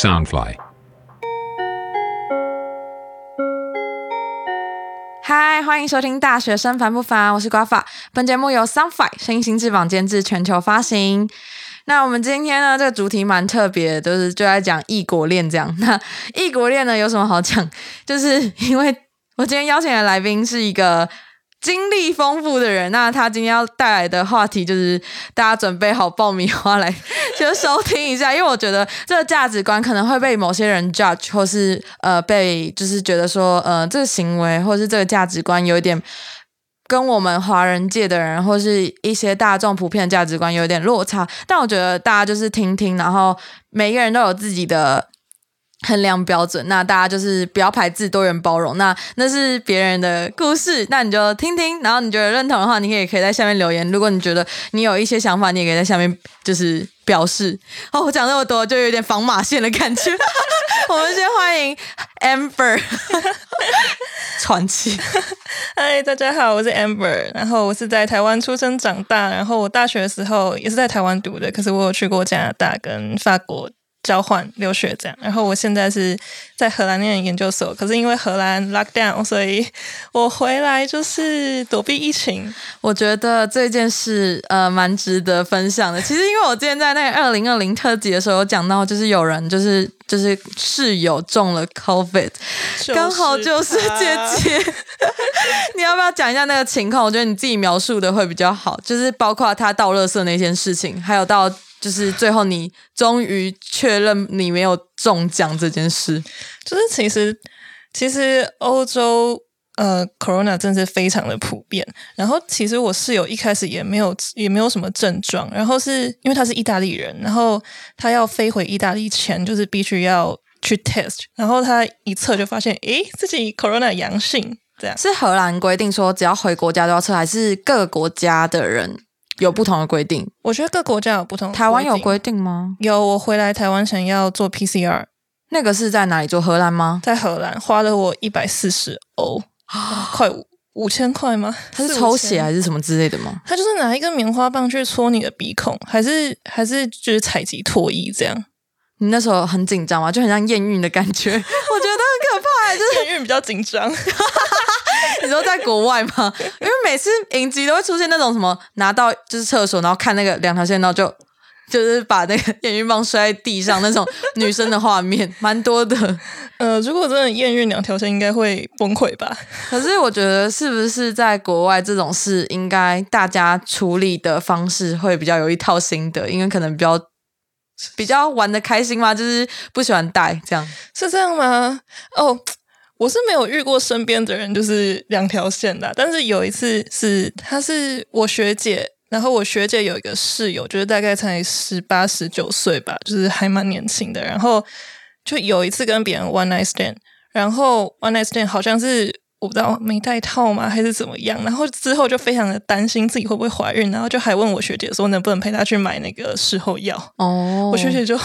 Soundfly。嗨，欢迎收听《大学生烦不烦》，我是瓜法。本节目由 Soundfly 声音新翅膀监制，全球发行。那我们今天呢，这个主题蛮特别，就是就在讲异国恋这样。那异国恋呢，有什么好讲？就是因为我今天邀请的来宾是一个。经历丰富的人，那他今天要带来的话题就是大家准备好爆米花来就收听一下，因为我觉得这个价值观可能会被某些人 judge，或是呃被就是觉得说呃这个行为或是这个价值观有一点跟我们华人界的人或是一些大众普遍的价值观有点落差，但我觉得大家就是听听，然后每个人都有自己的。衡量标准，那大家就是不要排斥多元包容。那那是别人的故事，那你就听听。然后你觉得认同的话，你可以可以在下面留言。如果你觉得你有一些想法，你也可以在下面就是表示。哦，我讲那么多，就有点防马线的感觉。我们先欢迎 Amber 传奇。嗨，大家好，我是 Amber。然后我是在台湾出生长大，然后我大学的时候也是在台湾读的，可是我有去过加拿大跟法国。交换留学这样，然后我现在是在荷兰念研究所，可是因为荷兰 lock down，所以我回来就是躲避疫情。我觉得这件事呃蛮值得分享的。其实因为我之前在那个二零二零特辑的时候有讲到，就是有人就是就是室友中了 COVID，刚好就是姐姐。你要不要讲一下那个情况？我觉得你自己描述的会比较好，就是包括他倒垃圾那件事情，还有到。就是最后你终于确认你没有中奖这件事，就是其实其实欧洲呃，corona 真是非常的普遍。然后其实我室友一开始也没有也没有什么症状，然后是因为他是意大利人，然后他要飞回意大利前就是必须要去 test，然后他一测就发现诶自己 corona 阳性，这样是荷兰规定说只要回国家都要测，还是各个国家的人？有不同的规定，我觉得各国家有不同。台湾有规定吗？有，我回来台湾前要做 PCR，那个是在哪里做？荷兰吗？在荷兰，花了我一百四十欧，快五五千块吗？他是抽血还是什么之类的吗？他就是拿一根棉花棒去戳你的鼻孔，还是还是就是采集唾液这样？你那时候很紧张吗？就很像验孕的感觉，我觉得很可怕，就是验孕比较紧张。你说在国外吗？因为每次影集都会出现那种什么拿到就是厕所，然后看那个两条线，然后就就是把那个验孕棒摔在地上那种女生的画面，蛮多的。呃，如果真的验孕两条线，应该会崩溃吧？可是我觉得是不是在国外这种事，应该大家处理的方式会比较有一套心得，因为可能比较比较玩的开心嘛，就是不喜欢带这样，是这样吗？哦。我是没有遇过身边的人就是两条线的，但是有一次是她是我学姐，然后我学姐有一个室友，就是大概才十八十九岁吧，就是还蛮年轻的，然后就有一次跟别人 one night stand，然后 one night stand 好像是。我不知道没带套吗，还是怎么样？然后之后就非常的担心自己会不会怀孕，然后就还问我学姐说能不能陪她去买那个事后药。哦，我学姐就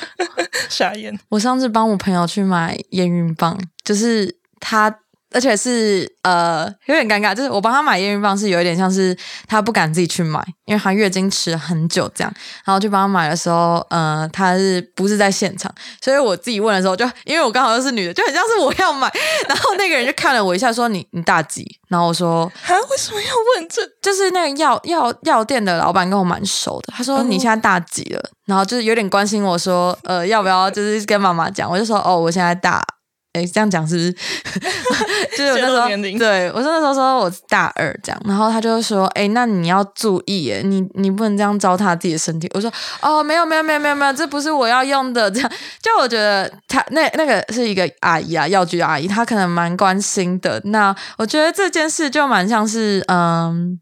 傻眼。我上次帮我朋友去买验孕棒，就是她。而且是呃有点尴尬，就是我帮他买验孕棒是有一点像是他不敢自己去买，因为他月经迟很久这样，然后去帮他买的时候，呃，他是不是在现场？所以我自己问的时候，就因为我刚好又是女的，就很像是我要买，然后那个人就看了我一下，说你你大几？然后我说啊，为什么要问这？就是那个药药药店的老板跟我蛮熟的，他说你现在大几了？然后就是有点关心我说，呃，要不要就是跟妈妈讲？我就说哦，我现在大。哎，这样讲是不是？就是我那时候，对我说那时候说我大二这样，然后他就说：“哎，那你要注意，耶，你你不能这样糟蹋自己的身体。”我说：“哦，没有没有没有没有没有，这不是我要用的。”这样，就我觉得他那那个是一个阿姨啊，药局阿姨，她可能蛮关心的。那我觉得这件事就蛮像是，嗯，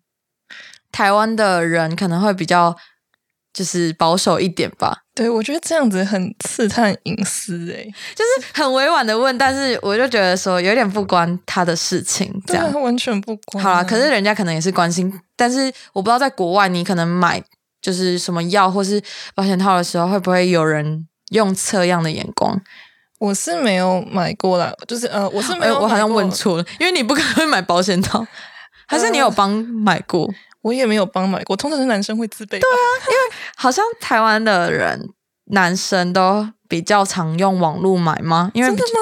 台湾的人可能会比较。就是保守一点吧，对我觉得这样子很刺探隐私哎，就是很委婉的问，但是我就觉得说有点不关他的事情，这样完全不关。好了，可是人家可能也是关心，但是我不知道在国外你可能买就是什么药或是保险套的时候，会不会有人用测样的眼光？我是没有买过啦，就是呃，我是没有，我好像问错了，因为你不可能会买保险套，还是你有帮买过？我也没有帮买过，通常是男生会自备。对啊，因为好像台湾的人男生都比较常用网络买吗？因为真的吗？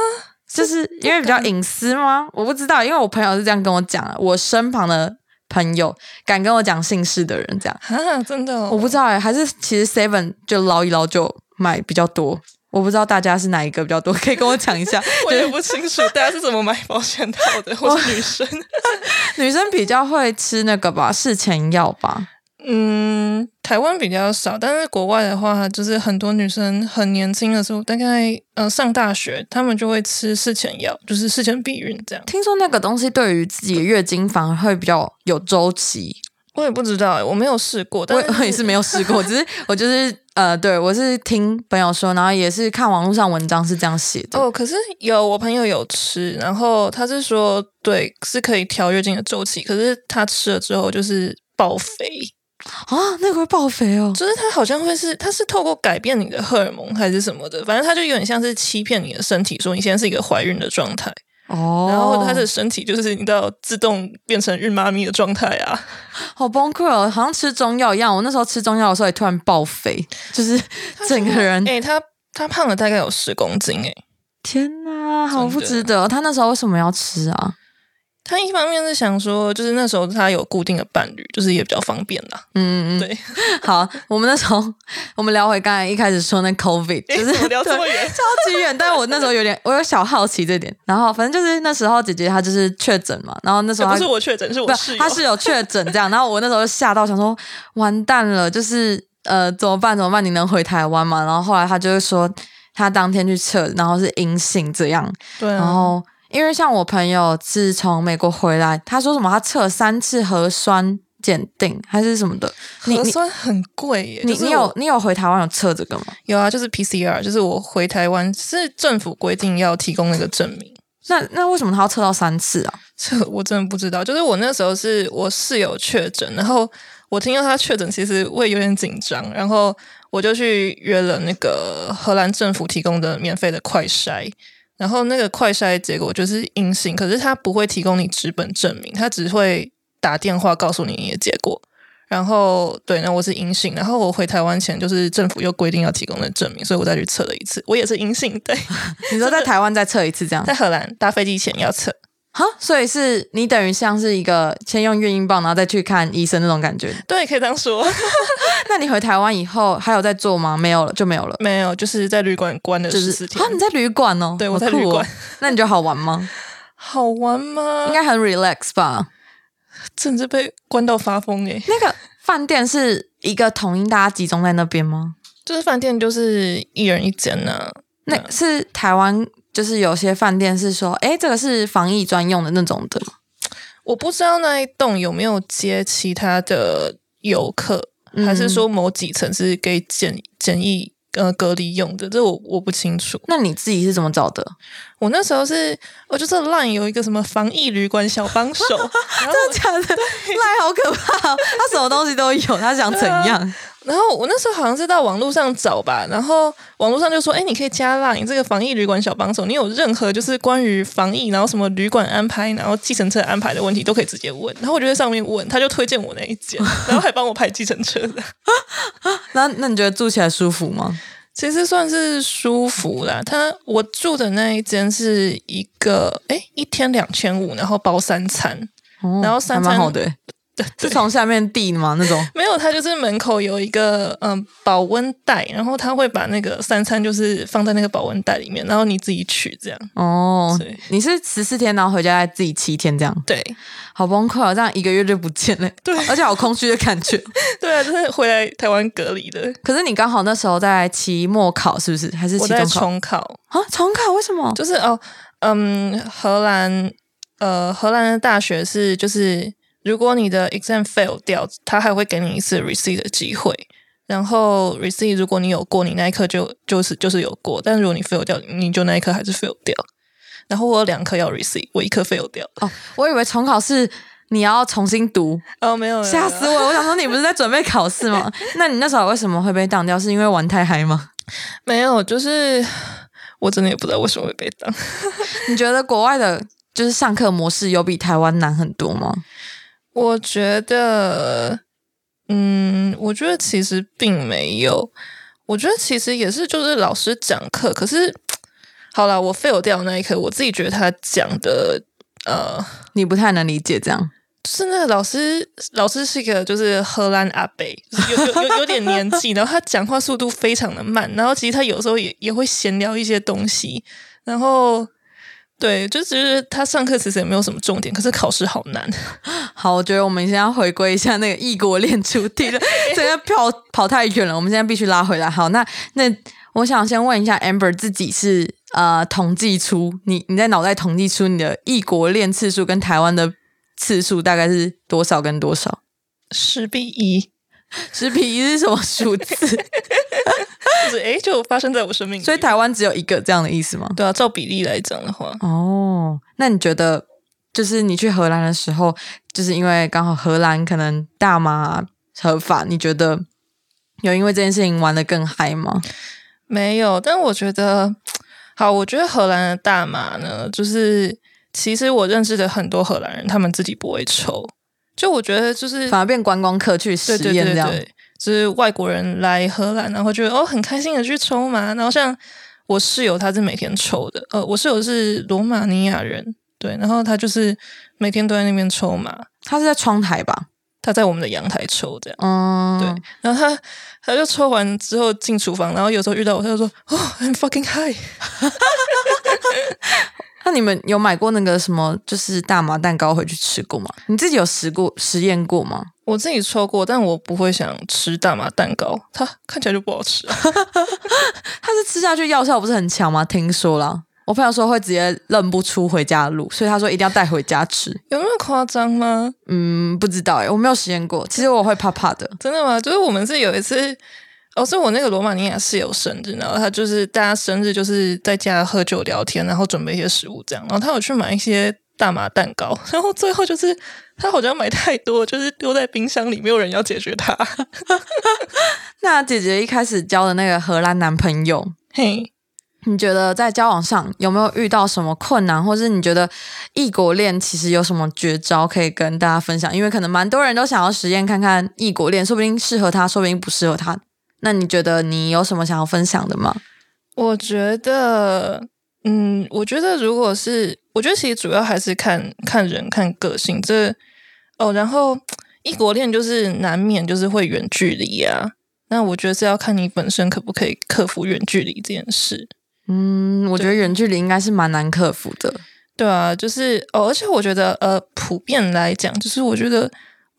就是因为比较隐私吗？我不知道，因为我朋友是这样跟我讲。我身旁的朋友敢跟我讲姓氏的人这样，啊，真的、哦，我不知道哎、还是其实 Seven 就捞一捞就买比较多。我不知道大家是哪一个比较多，可以跟我讲一下。我也不清楚大家是怎么买保险套的。或是女生，女生比较会吃那个吧，事前药吧。嗯，台湾比较少，但是国外的话，就是很多女生很年轻的时候，大概呃上大学，她们就会吃事前药，就是事前避孕这样。听说那个东西对于自己的月经反而会比较有周期，我也不知道欸，我没有试过，但我 我也是没有试过，只是我就是呃，对我是听朋友说，然后也是看网络上文章是这样写的。哦，可是有我朋友有吃，然后他是说，对，是可以调月经的周期，可是他吃了之后就是爆肥，啊，那个会爆肥哦。就是他好像会是，他是透过改变你的荷尔蒙还是什么的，反正他就有点像是欺骗你的身体，说你现在是一个怀孕的状态，哦，然后他的身体就是你知道自动变成孕妈咪的状态啊，好崩溃哦，好像吃中药一样。我那时候吃中药的时候也突然爆肥，就是整个人哎、他他胖了大概有十公斤哎、天哪，好不值得。他那时候为什么要吃啊？他一方面是想说，就是那时候他有固定的伴侣，就是也比较方便啦。嗯嗯嗯，对，好，我们那时候我们聊回刚才一开始说那 COVID，就是聊这么对远 超级远。但是我那时候有点，我有小好奇这点。然后反正就是那时候姐姐她就是确诊嘛，然后那时候不是我确诊，是我不室友。她是有确诊这样，然后我那时候就吓到，想说完蛋了，就是呃怎么办怎么办？你能回台湾吗？然后后来她就是说，她当天去测，然后是阴性这样，对啊，然后因为像我朋友自从美国回来，他说什么他测三次核酸检定还是什么的，核酸很贵耶。你你有就是我你有回台湾有测这个吗？有啊？就是 PCR，就是我回台湾是政府规定要提供那个证明。那那为什么他要测到三次啊？这我真的不知道。就是我那时候是我室友确诊，然后我听到他确诊，其实我也有点紧张，然后我就去约了那个荷兰政府提供的免费的快筛。然后那个快筛结果就是阴性，可是他不会提供你纸本证明，他只会打电话告诉你你的结果。然后对，那我是阴性，然后我回台湾前就是政府又规定要提供的证明，所以我再去测了一次，我也是阴性。对，你说在台湾再测一次这样在荷兰搭飞机前要测。哈？所以是你等于像是一个先用孕婴棒，然后再去看医生那种感觉。对，可以这样说。那你回台湾以后还有在做吗？没有了，就没有了。没有，就是在旅馆关了就是十四天。啊，你在旅馆哦？对我在旅馆。那你觉得好玩吗？好玩吗？应该很 relax 吧？甚至被关到发疯诶！那个饭店是一个统一大家集中在那边吗？就是饭店就是一人一间呢、那是台湾，就是有些饭店是说，哎，这个是防疫专用的那种的。我不知道那一栋有没有接其他的游客，还是说某几层是给简检疫呃隔离用的，这我我不清楚。那你自己是怎么找的？我那时候是，我就是 LINE 有一个什么防疫旅馆小帮手，然后我假的，赖好可怕、哦，他什么东西都有，他想怎 样？然后我那时候好像是到网络上找吧，然后网络上就说，哎，你可以加 LINE 这个防疫旅馆小帮手，你有任何就是关于防疫，然后什么旅馆安排，然后计程车安排的问题都可以直接问。然后我就在上面问，他就推荐我那一间，然后还帮我排计程车的。那那你觉得住起来舒服吗？其实算是舒服啦。他我住的那一间是一个，哎，一天两千五，然后包三餐。哦然后三餐好的欸，是从下面递吗？那种 没有，他就是门口有一个嗯保温袋，然后他会把那个三餐就是放在那个保温袋里面，然后你自己取这样。哦对，你是十四天，然后回家再自己七天这样，对好崩溃哦！这样一个月就不见了，对而且好空虚的感觉。对啊，就是回来台湾隔离的。可是你刚好那时候在期末考，是不是？还是期中考？重考，啊，重考？为什么？就是哦，嗯，荷兰呃，荷兰的大学是就是，如果你的 exam fail 掉，他还会给你一次 receipt 的机会。然后 receipt 如果你有过，你那一科就就是就是有过，但如果你 fail 掉，你就那一科还是 fail 掉。然后我有两科要 receipt，我一科 fail 掉。哦，我以为重考是你要重新读，哦，没有，没有吓死我！我想说你不是在准备考试吗？那你那时候为什么会被挡掉？是因为玩太嗨吗？没有，就是我真的也不知道为什么会被挡。你觉得国外的就是上课模式有比台湾难很多吗？我觉得，嗯，我觉得其实并没有。我觉得其实也是，就是老师讲课，可是好了，我 fail 掉那一刻，我自己觉得他讲的，呃，你不太能理解这样。就是那个老师，老师是一个就是荷兰阿伯，就是有有有有点年纪，然后他讲话速度非常的慢，然后其实他有时候也也会闲聊一些东西，然后对，就其实他上课其实也没有什么重点，可是考试好难。好，我觉得我们现在要回归一下那个异国恋主题了，这个跑跑太远了，我们现在必须拉回来。好，那那我想先问一下 Amber 自己是呃统计出你你在脑袋统计出你的异国恋次数跟台湾的。次数大概是多少跟多少？十比一，十比一是什么数字？就是哎，就发生在我生命。所以台湾只有一个这样的意思吗？对啊，照比例来讲的话。哦，那你觉得，就是你去荷兰的时候，就是因为刚好荷兰可能大麻合法，你觉得有因为这件事情玩的更嗨吗？没有，但我觉得，好，我觉得荷兰的大麻呢，就是。其实我认识的很多荷兰人，他们自己不会抽。就我觉得，就是反而变观光客去实验这样。就是外国人来荷兰，然后觉得哦很开心的去抽嘛。然后像我室友，他是每天抽的。呃，我室友是罗马尼亚人，对，然后他就是每天都在那边抽嘛。他是在窗台吧？他在我们的阳台抽这样。嗯，对。然后他他就抽完之后进厨房，然后有时候遇到我，他就说：“哦，I'm fucking high。” 那你们有买过那个什么，就是大麻蛋糕回去吃过吗？你自己有实过实验过吗？我自己抽过，但我不会想吃大麻蛋糕，它看起来就不好吃。它是吃下去药效不是很强吗？听说啦，我朋友说会直接认不出回家的路，所以他说一定要带回家吃。有那么夸张吗？嗯，不知道哎，我没有实验过。其实我会怕怕的。真的吗？就是我们是有一次。哦，是我那个罗马尼亚室友生日，然后他就是大家生日就是在家喝酒聊天，然后准备一些食物这样，然后他有去买一些大麻蛋糕，然后最后就是他好像买太多，就是丢在冰箱里，没有人要解决他。那姐姐一开始交的那个荷兰男朋友，嘿，你觉得在交往上有没有遇到什么困难，或是你觉得异国恋其实有什么绝招可以跟大家分享？因为可能蛮多人都想要实验看看异国恋，说不定适合他，说不定不适合他。那你觉得你有什么想要分享的吗？我觉得，嗯，我觉得如果是，我觉得其实主要还是看看人、看个性。这哦，然后异国恋就是难免就是会远距离啊。那我觉得是要看你本身可不可以克服远距离这件事。嗯，我觉得远距离应该是蛮难克服的。对啊，就是哦，而且我觉得呃，普遍来讲，就是我觉得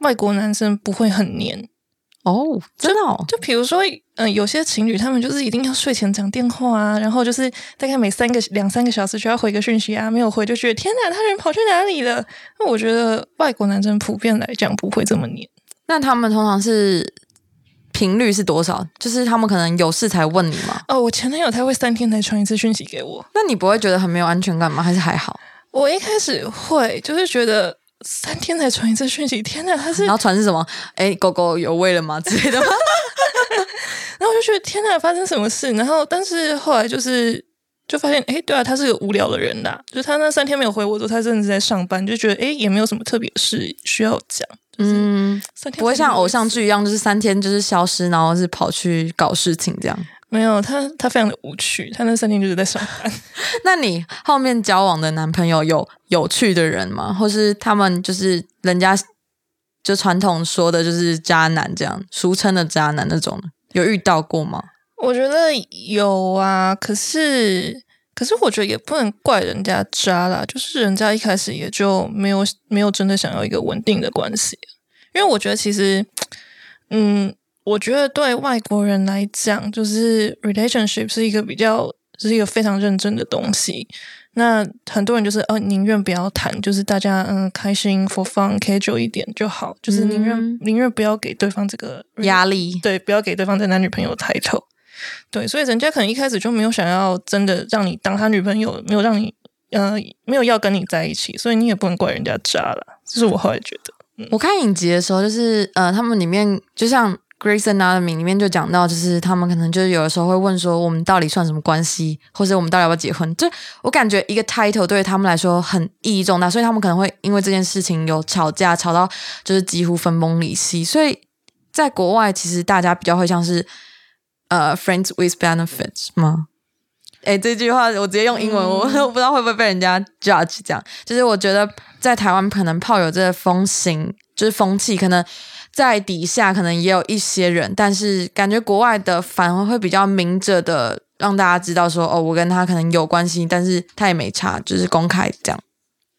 外国男生不会很黏。哦，真的，哦，就比如说，嗯，有些情侣他们就是一定要睡前讲电话啊，然后就是大概每三个两三个小时就要回个讯息啊，没有回就觉得天哪，他人跑去哪里了？那我觉得外国男生普遍来讲不会这么黏。那他们通常是频率是多少？就是他们可能有事才问你吗？哦，我前男友他会三天才传一次讯息给我，那你不会觉得很没有安全感吗？还是还好？我一开始会，就是觉得。三天才传一次讯息，天哪！他是然后传是什么？哎，狗狗有喂了吗 之类的吗？然后我就觉得天哪，发生什么事？然后但是后来就是就发现，哎，对啊，他是个无聊的人啦。就是他那三天没有回我，说他真的是在上班，就觉得哎，也没有什么特别事需要讲。嗯，不会像偶像剧一样，就是三天就是消失，然后是跑去搞事情这样。没有他，他非常的无趣。他那三天就是在上班。那你后面交往的男朋友有有趣的人吗？或是他们就是人家就传统说的就是渣男这样，俗称的渣男那种，有遇到过吗？我觉得有啊，可是可是我觉得也不能怪人家渣啦，就是人家一开始也就没有没有真的想要一个稳定的关系。因为我觉得其实，嗯。我觉得对外国人来讲，就是 relationship 是一个比较是一个非常认真的东西。那很多人就是呃宁愿不要谈，就是大家嗯开心 for fun casual 一点就好，就是宁愿宁愿不要给对方这个压力，对，不要给对方的男女朋友抬头。对，所以人家可能一开始就没有想要真的让你当他女朋友，没有让你呃没有要跟你在一起，所以你也不能怪人家渣了。这是我后来觉得，我看影集的时候，就是呃他们里面就像。Grace Anatomy 里面就讲到，就是他们可能就是有的时候会问说，我们到底算什么关系，或者我们到底要不要结婚？就我感觉一个 title 对他们来说很意义重大，所以他们可能会因为这件事情有吵架，吵到就是几乎分崩离析。所以在国外，其实大家比较会像是，呃，friends with benefits 吗？哎，这句话我直接用英文，我我不知道会不会被人家 judge。这样就是我觉得在台湾可能炮友这个风行，就是风气，可能在底下可能也有一些人，但是感觉国外的反而会比较明着的让大家知道说，哦，我跟他可能有关系，但是他也没差，就是公开这样。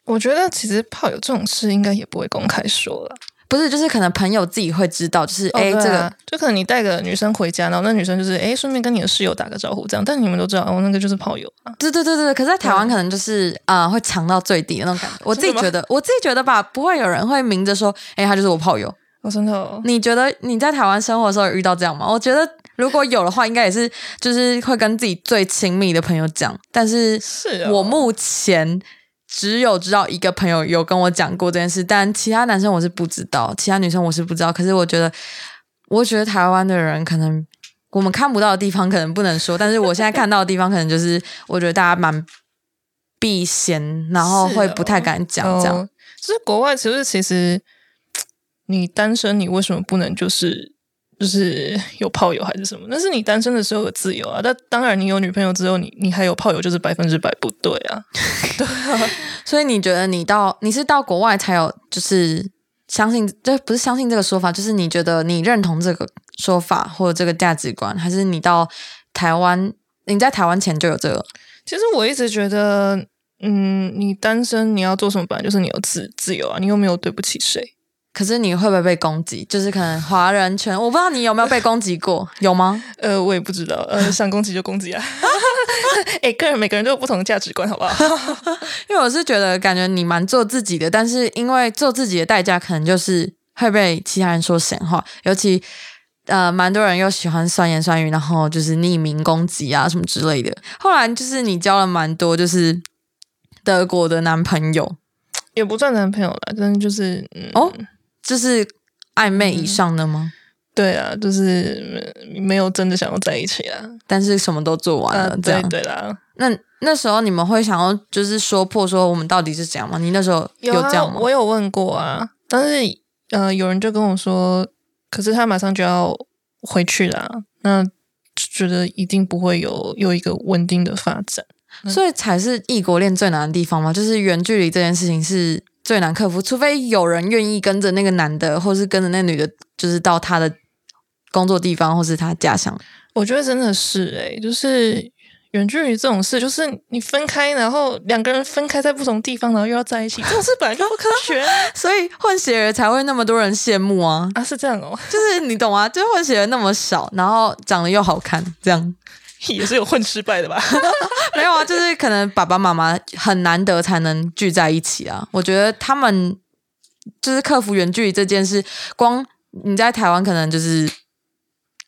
我觉得其实炮友这种事应该也不会公开说了。不是，就是可能朋友自己会知道，就是哎，这个就可能你带个女生回家，然后那女生就是哎，顺便跟你的室友打个招呼，这样。但你们都知道，哦，那个就是炮友啊。对对对对，可是在台湾可能就是啊，会藏到最低的那种感觉。我自己觉得，我自己觉得吧，不会有人会明着说，哎，他就是我炮友。我真的，你觉得你在台湾生活的时候有遇到这样吗？我觉得如果有的话，应该也是就是会跟自己最亲密的朋友讲。但是，是我目前。只有知道一个朋友有跟我讲过这件事，但其他男生我是不知道，其他女生我是不知道。可是我觉得，我觉得台湾的人可能我们看不到的地方可能不能说，但是我现在看到的地方可能就是我觉得大家蛮避嫌，然后会不太敢讲这样。就是国外其实其实你单身，你为什么不能就是？就是有炮友还是什么？那是你单身的时候的自由啊。但当然，你有女朋友之后，你你还有炮友，就是百分之百不对啊。对啊，所以你觉得你到你是到国外才有，就是相信，这不是相信这个说法，就是你觉得你认同这个说法或者这个价值观，还是你到台湾，你在台湾前就有这个？其实我一直觉得，嗯，你单身你要做什么，本来就是你有自自由啊，你又没有对不起谁。可是你会不会被攻击？就是可能华人圈，我不知道你有没有被攻击过，有吗？呃，我也不知道，呃，想攻击就攻击啊。哎，个人每个人都有不同的价值观，好不好？因为我是觉得，感觉你蛮做自己的，但是因为做自己的代价，可能就是会被其他人说闲话，尤其呃，蛮多人又喜欢酸言酸语，然后就是匿名攻击啊什么之类的。后来就是你交了蛮多就是德国的男朋友，也不算男朋友了，真的就是哦。就是暧昧以上的吗？对啊，就是没有真的想要在一起啊，但是什么都做完了，这样对啦。那那时候你们会想要就是说破说我们到底是怎样吗？你那时候有这样吗？我有问过啊，但是呃，有人就跟我说，可是他马上就要回去了，那觉得一定不会有有一个稳定的发展，所以才是异国恋最难的地方吗？就是远距离这件事情是。最难克服，除非有人愿意跟着那个男的，或是跟着那女的，就是到他的工作地方，或是他家乡。我觉得真的是诶，就是远距离这种事，就是你分开，然后两个人分开在不同地方，然后又要在一起，这种事本来就不科学。所以混血儿才会那么多人羡慕啊！啊，是这样哦，就是你懂啊，就是混血儿那么少，然后长得又好看，这样。也是有混失败的吧？没有啊，就是可能爸爸妈妈很难得才能聚在一起啊。我觉得他们就是克服远距离这件事，光你在台湾可能就是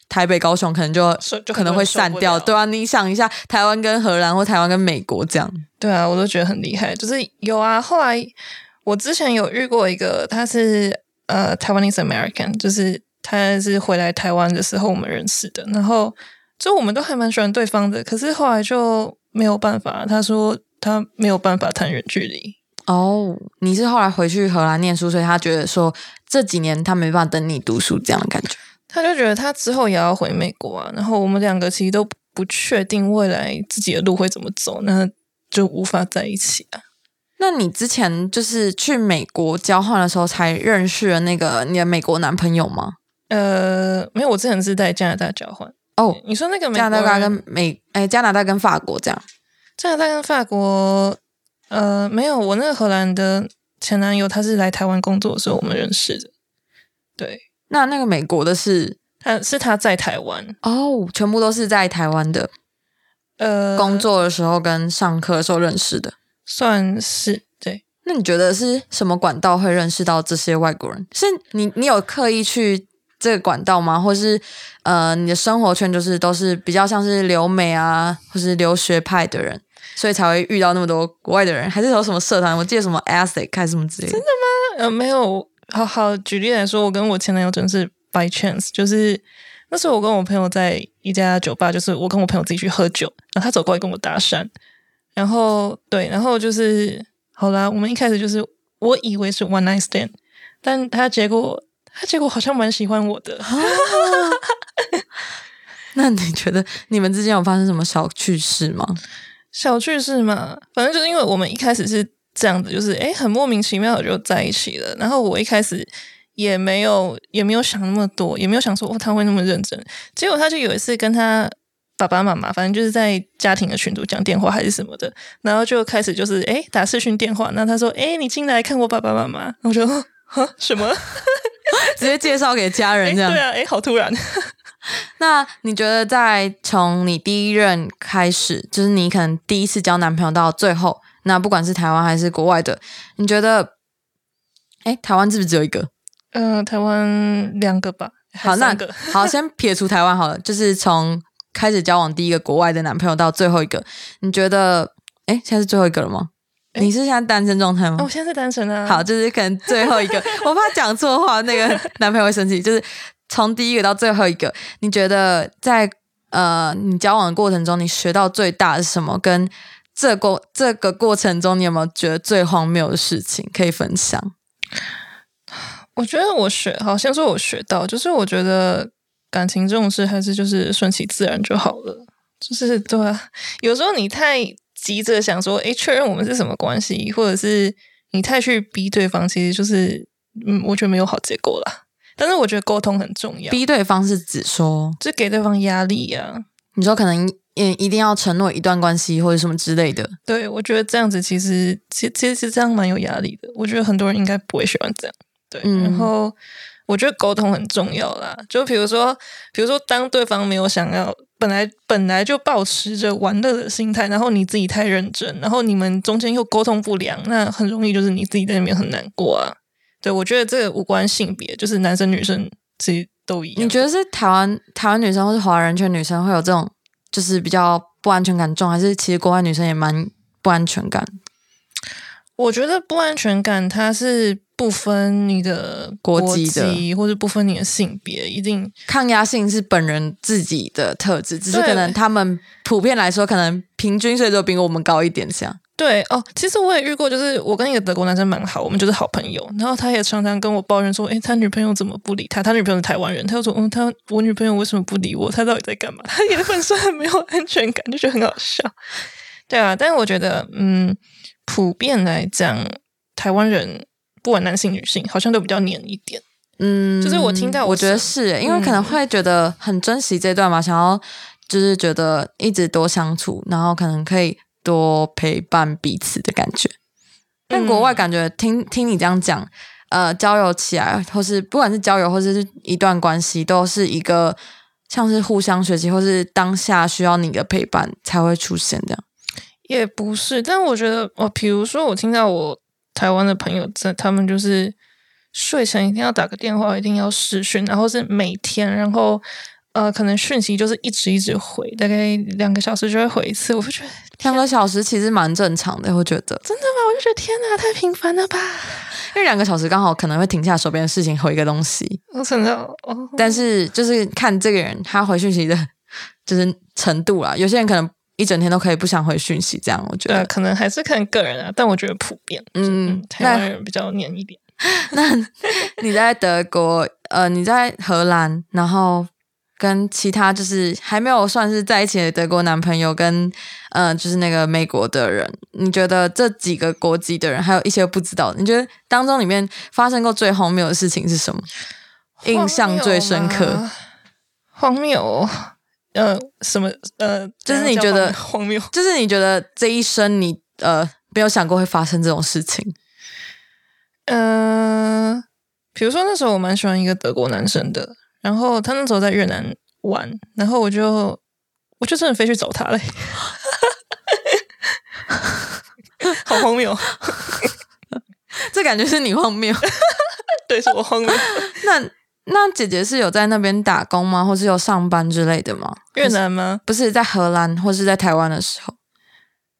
台北、高雄，可能就就可能会散掉。对啊，你想一下，台湾跟荷兰或台湾跟美国这样。对啊，我都觉得很厉害。就是有啊，后来我之前有遇过一个，他是呃，Taiwanese American，就是他是回来台湾的时候我们认识的，然后。就我们都还蛮喜欢对方的，可是后来就没有办法。他说他没有办法谈远距离。哦，你是后来回去荷兰念书，所以他觉得说这几年他没办法等你读书这样的感觉。他就觉得他之后也要回美国啊，然后我们两个其实都不确定未来自己的路会怎么走，那就无法在一起啊。那你之前就是去美国交换的时候才认识了那个你的美国男朋友吗？呃，没有，我之前是在加拿大交换。哦，你说那个加拿大跟美哎，加拿大跟法国这样，加拿大跟法国，呃，没有，我那个荷兰的前男友他是来台湾工作的时候我们认识的。对，那那个美国的是，他是他在台湾哦，全部都是在台湾的，呃，工作的时候跟上课的时候认识的，算是对。那你觉得是什么管道会认识到这些外国人？是你你有刻意去？这个管道吗？或是呃，你的生活圈就是都是比较像是留美啊，或是留学派的人，所以才会遇到那么多国外的人，还是有什么社团？我记得什么 ASIC 还是什么之类的？真的吗？呃，没有。好好举例来说，我跟我前男友真的是 by chance，就是那时候我跟我朋友在一家酒吧，就是我跟我朋友自己去喝酒，然后他走过来跟我搭讪，然后对，然后就是好啦，我们一开始就是我以为是 one night stand，但他结果。他结果好像蛮喜欢我的，那你觉得你们之间有发生什么小趣事吗？小趣事嘛，反正就是因为我们一开始是这样子，就是哎很莫名其妙的就在一起了。然后我一开始也没有也没有想那么多，也没有想说哦他会那么认真。结果他就有一次跟他爸爸妈妈，反正就是在家庭的群组讲电话还是什么的，然后就开始就是哎打视讯电话。那他说哎你进来看我爸爸妈妈，我就 呵什么 直接介绍给家人这样对。啊，诶好突然。那你觉得在从你第一任开始，就是你可能第一次交男朋友到最后，那不管是台湾还是国外的，你觉得，哎，台湾是不是只有一个？嗯、台湾两个吧，好，那个好，先撇除台湾好了，就是从开始交往第一个国外的男朋友到最后一个，你觉得，哎，现在是最后一个了吗？诶你是现在单身状态吗？哦，我现在是单身啊。好，就是可能最后一个，我怕讲错话，那个男朋友会生气。就是从第一个到最后一个，你觉得在呃你交往的过程中，你学到最大的是什么？跟这过这个过程中，你有没有觉得最荒谬的事情可以分享？我觉得我学，好，像说我学到，就是我觉得感情这种事还是就是顺其自然就好了。就是对啊，有时候你太急着想说，诶，确认我们是什么关系，或者是你太去逼对方，其实就是，嗯，我觉得没有好结果啦。但是我觉得沟通很重要，逼对方是指说，就给对方压力呀、你说可能也一定要承诺一段关系或者什么之类的。对，我觉得这样子其实其其实这样蛮有压力的。我觉得很多人应该不会喜欢这样。对，嗯然后我觉得沟通很重要啦。就比如说，比如说，当对方没有想要，本来本来就保持着玩乐的心态，然后你自己太认真，然后你们中间又沟通不良，那很容易就是你自己在那边很难过啊。对，我觉得这个无关性别，就是男生女生其实都一样。你觉得是台湾台湾女生或是华人圈女生会有这种就是比较不安全感重，还是其实国外女生也蛮不安全感？我觉得不安全感它是不分你的国籍的籍或者不分你的性别，一定抗压性是本人自己的特质，只是可能他们普遍来说，可能平均岁数比我们高一点，这样。对哦。其实我也遇过，就是我跟一个德国男生蛮好，我们就是好朋友。然后他也常常跟我抱怨说：“诶，他女朋友怎么不理他？他女朋友是台湾人，他就说：嗯，他我女朋友为什么不理我？他到底在干嘛？他也很是很没有安全感，就觉得很好笑。对啊，但是我觉得，嗯，普遍来讲，台湾人不管男性女性，好像都比较黏一点。嗯，就是我听到我我觉得是是，因为可能会觉得很珍惜这段嘛，想要就是觉得一直多相处，然后可能可以多陪伴彼此的感觉。但国外感觉听听你这样讲，呃，交友起来，或是不管是交友或者是一段关系，都是一个像是互相学习，或是当下需要你的陪伴才会出现这样。也不是，但我觉得，哦，比如说我听到我台湾的朋友在，他们就是睡前一定要打个电话，一定要视讯，然后是每天，然后呃，可能讯息就是一直一直回，大概两个小时就会回一次，我就觉得两个小时其实蛮正常的，我觉得，真的吗？我就觉得天哪，太频繁了吧！因为两个小时刚好可能会停下手边的事情回一个东西，我真的哦，但是就是看这个人他回讯息的，就是程度啦。有些人可能一整天都可以不想回讯息，这样我觉得。可能还是看个人啊，但我觉得普遍，嗯嗯，台湾人比较黏一点。那你在德国，呃，你在荷兰，然后跟其他就是还没有算是在一起的德国男朋友跟呃，就是那个美国的人，你觉得这几个国籍的人，还有一些不知道的，你觉得当中里面发生过最荒谬的事情是什么？印象最深刻荒谬吗？荒谬哦，呃，什么呃，就是你觉得荒谬？就是你觉得这一生你呃没有想过会发生这种事情？嗯，比如说那时候我蛮喜欢一个德国男生的，然后他那时候在越南玩，然后我就我就真的飞去找他嘞，好荒谬，这感觉是你荒谬。对，是我荒谬。那那姐姐是有在那边打工吗？或是有上班之类的吗？越南吗？不是在荷兰或是在台湾的时候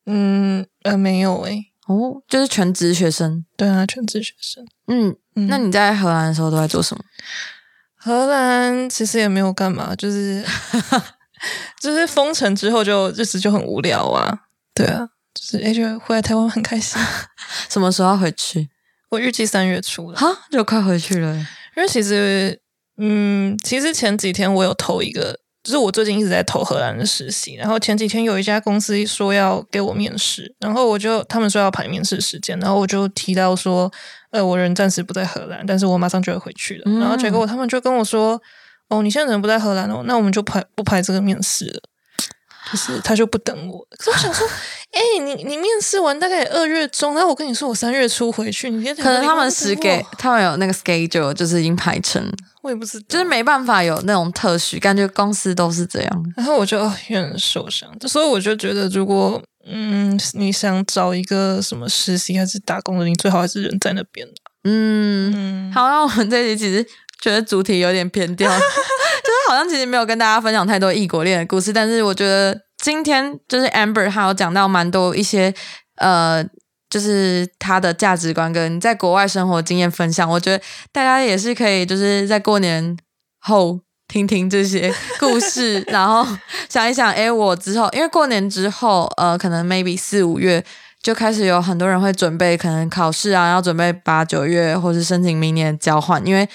嗯呃，没有诶、哦，就是全职学生。对啊，全职学生。嗯，嗯那你在荷兰的时候都在做什么？荷兰其实也没有干嘛，就是 就是封城之后就日子就很无聊啊。对啊，就是诶，觉得回来台湾很开心。什么时候要回去？我预计三月初了，哈，就快回去了。因为其实嗯，其实前几天我有投一个，就是我最近一直在投荷兰的实习，然后前几天有一家公司说要给我面试，然后我就他们说要排面试时间，然后我就提到说，呃，我人暂时不在荷兰，但是我马上就会回去了。然后结果他们就跟我说，哦，你现在人不在荷兰哦，那我们就排不排这个面试了。就是他就不等我，可是我想说，哎，你你面试完大概二月中，然后我跟你说我三月初回去，你可能他们是给他们有那个 schedule，就是已经排成，我也不知道，就是没办法有那种特许，感觉公司都是这样。然后我就有点受伤，所以我就觉得，如果嗯你想找一个什么实习还是打工的，你最好还是人在那边嗯，好，那我们这集其实觉得主题有点偏掉。就是好像其实没有跟大家分享太多异国恋的故事，但是我觉得今天就是 Amber 她有讲到蛮多一些呃，就是他的价值观跟在国外生活经验分享。我觉得大家也是可以就是在过年后听听这些故事，然后想一想，哎，我之后因为过年之后，呃，可能 maybe 四五月就开始有很多人会准备可能考试啊，要准备八九月或是申请明年交换，因为。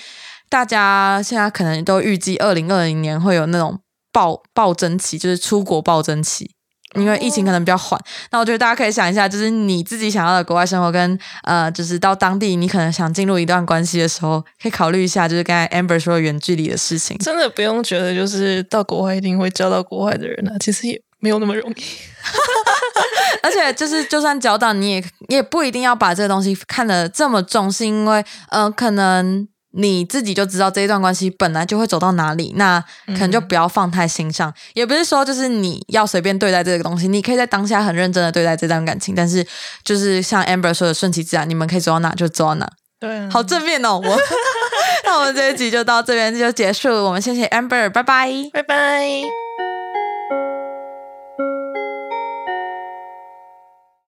大家现在可能都预计二零二零年会有那种暴暴增期，就是出国暴增期，因为疫情可能比较缓。那我觉得大家可以想一下，就是你自己想要的国外生活，跟呃，就是到当地你可能想进入一段关系的时候，可以考虑一下，就是刚才 Amber 说远距离的事情。真的不用觉得就是到国外一定会交到国外的人啊，其实也没有那么容易。而且就是就算交到，你也也不一定要把这个东西看得这么重，是因为呃，可能。你自己就知道这一段关系本来就会走到哪里，那可能就不要放太心上。也不是说就是你要随便对待这个东西，你可以在当下很认真的对待这段感情，但是就是像 Amber 说的顺其自然，你们可以走到哪就走到哪。对，好正面哦！我 那我们这一集就到这边就结束，我们谢谢 Amber，拜拜，拜拜。